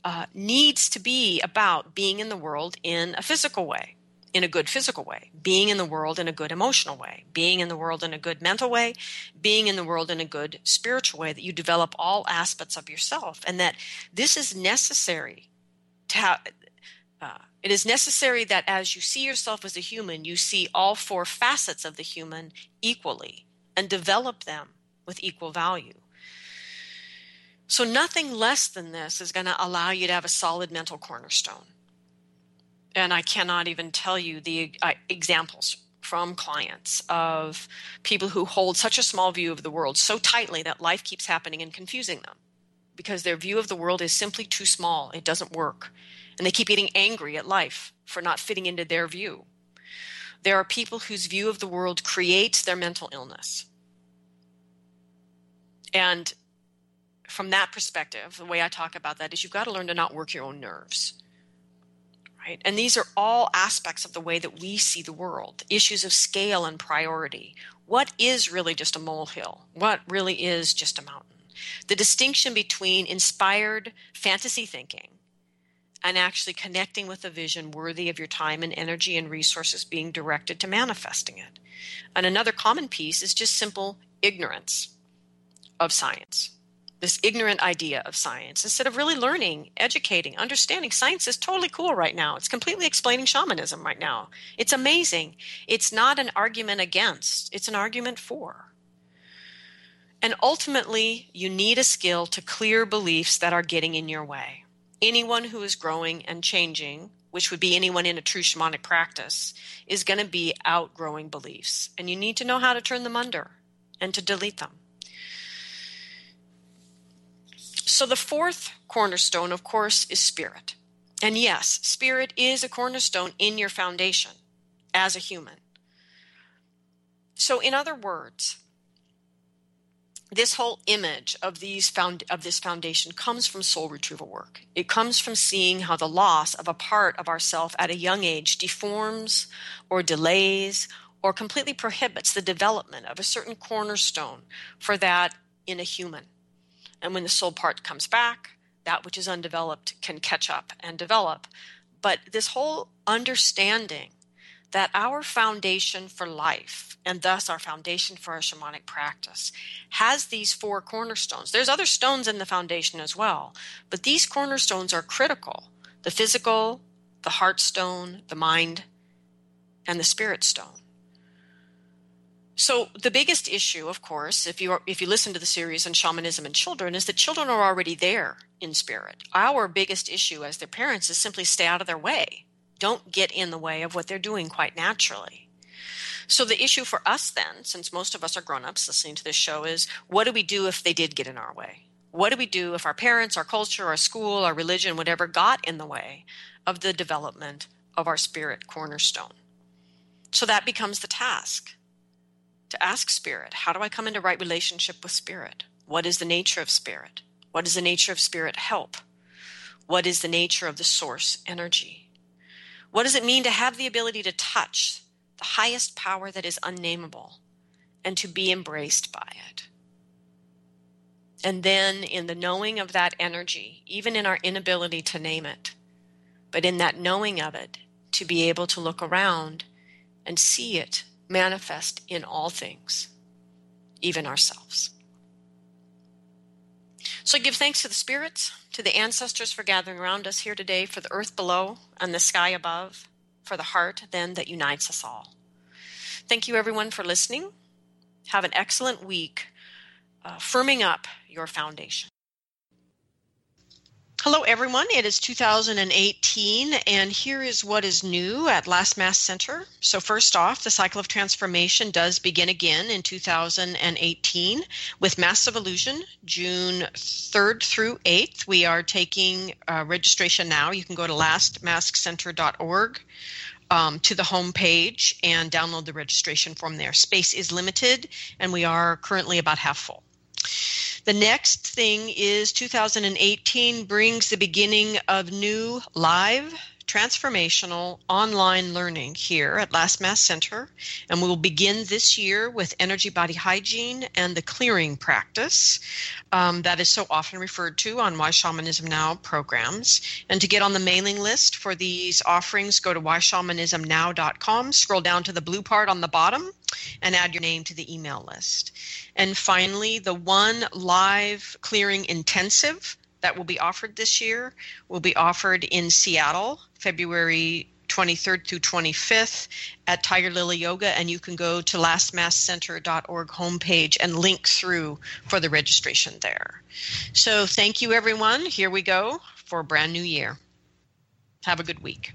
uh, needs to be about being in the world in a physical way, in a good physical way, being in the world in a good emotional way, being in the world in a good mental way, being in the world in a good spiritual way, that you develop all aspects of yourself, and that this is necessary to have. It is necessary that as you see yourself as a human, you see all four facets of the human equally and develop them with equal value. So, nothing less than this is going to allow you to have a solid mental cornerstone. and I cannot even tell you the uh, examples from clients of people who hold such a small view of the world so tightly that life keeps happening and confusing them because their view of the world is simply too small. It doesn't work. And they keep getting angry at life for not fitting into their view. There are people whose view of the world creates their mental illness. And from that perspective, the way I talk about that is you've got to learn to not work your own nerves. Right? And these are all aspects of the way that we see the world issues of scale and priority. What is really just a molehill? What really is just a mountain? The distinction between inspired fantasy thinking and actually connecting with a vision worthy of your time and energy and resources being directed to manifesting it. And another common piece is just simple ignorance of science this ignorant idea of science instead of really learning, educating, understanding. Science is totally cool right now. It's completely explaining shamanism right now. It's amazing. It's not an argument against, it's an argument for. And ultimately, you need a skill to clear beliefs that are getting in your way. Anyone who is growing and changing, which would be anyone in a true shamanic practice, is going to be outgrowing beliefs. And you need to know how to turn them under and to delete them. So the fourth cornerstone, of course, is spirit. And yes, spirit is a cornerstone in your foundation as a human. So, in other words, this whole image of these found of this foundation comes from soul retrieval work. It comes from seeing how the loss of a part of ourself at a young age deforms or delays or completely prohibits the development of a certain cornerstone for that in a human. And when the soul part comes back, that which is undeveloped can catch up and develop. But this whole understanding that our foundation for life, and thus our foundation for our shamanic practice, has these four cornerstones. There's other stones in the foundation as well, but these cornerstones are critical the physical, the heart stone, the mind, and the spirit stone. So the biggest issue, of course, if you are, if you listen to the series on shamanism and children, is that children are already there in spirit. Our biggest issue as their parents is simply stay out of their way. Don't get in the way of what they're doing quite naturally. So the issue for us then, since most of us are grown-ups listening to this show, is what do we do if they did get in our way? What do we do if our parents, our culture, our school, our religion, whatever got in the way of the development of our spirit cornerstone? So that becomes the task to ask Spirit, how do I come into right relationship with Spirit? What is the nature of Spirit? What is the nature of Spirit help? What is the nature of the source energy? What does it mean to have the ability to touch the highest power that is unnameable and to be embraced by it? And then, in the knowing of that energy, even in our inability to name it, but in that knowing of it, to be able to look around and see it manifest in all things, even ourselves. So give thanks to the spirits, to the ancestors for gathering around us here today, for the earth below and the sky above, for the heart then that unites us all. Thank you everyone for listening. Have an excellent week, uh, firming up your foundation. Hello, everyone. It is 2018, and here is what is new at Last Mask Center. So, first off, the cycle of transformation does begin again in 2018 with Massive Illusion, June 3rd through 8th. We are taking uh, registration now. You can go to lastmaskcenter.org. Um, to the home page and download the registration form there. Space is limited, and we are currently about half full. The next thing is 2018 brings the beginning of new live transformational online learning here at Last Mask Center. And we will begin this year with energy body hygiene and the clearing practice um, that is so often referred to on Why Shamanism Now programs. And to get on the mailing list for these offerings, go to whyshamanismnow.com, scroll down to the blue part on the bottom, and add your name to the email list. And finally, the one live clearing intensive that will be offered this year will be offered in Seattle, February 23rd through 25th at Tiger Lily Yoga, and you can go to lastmaskcenter.org homepage and link through for the registration there. So thank you, everyone. Here we go for a brand new year. Have a good week.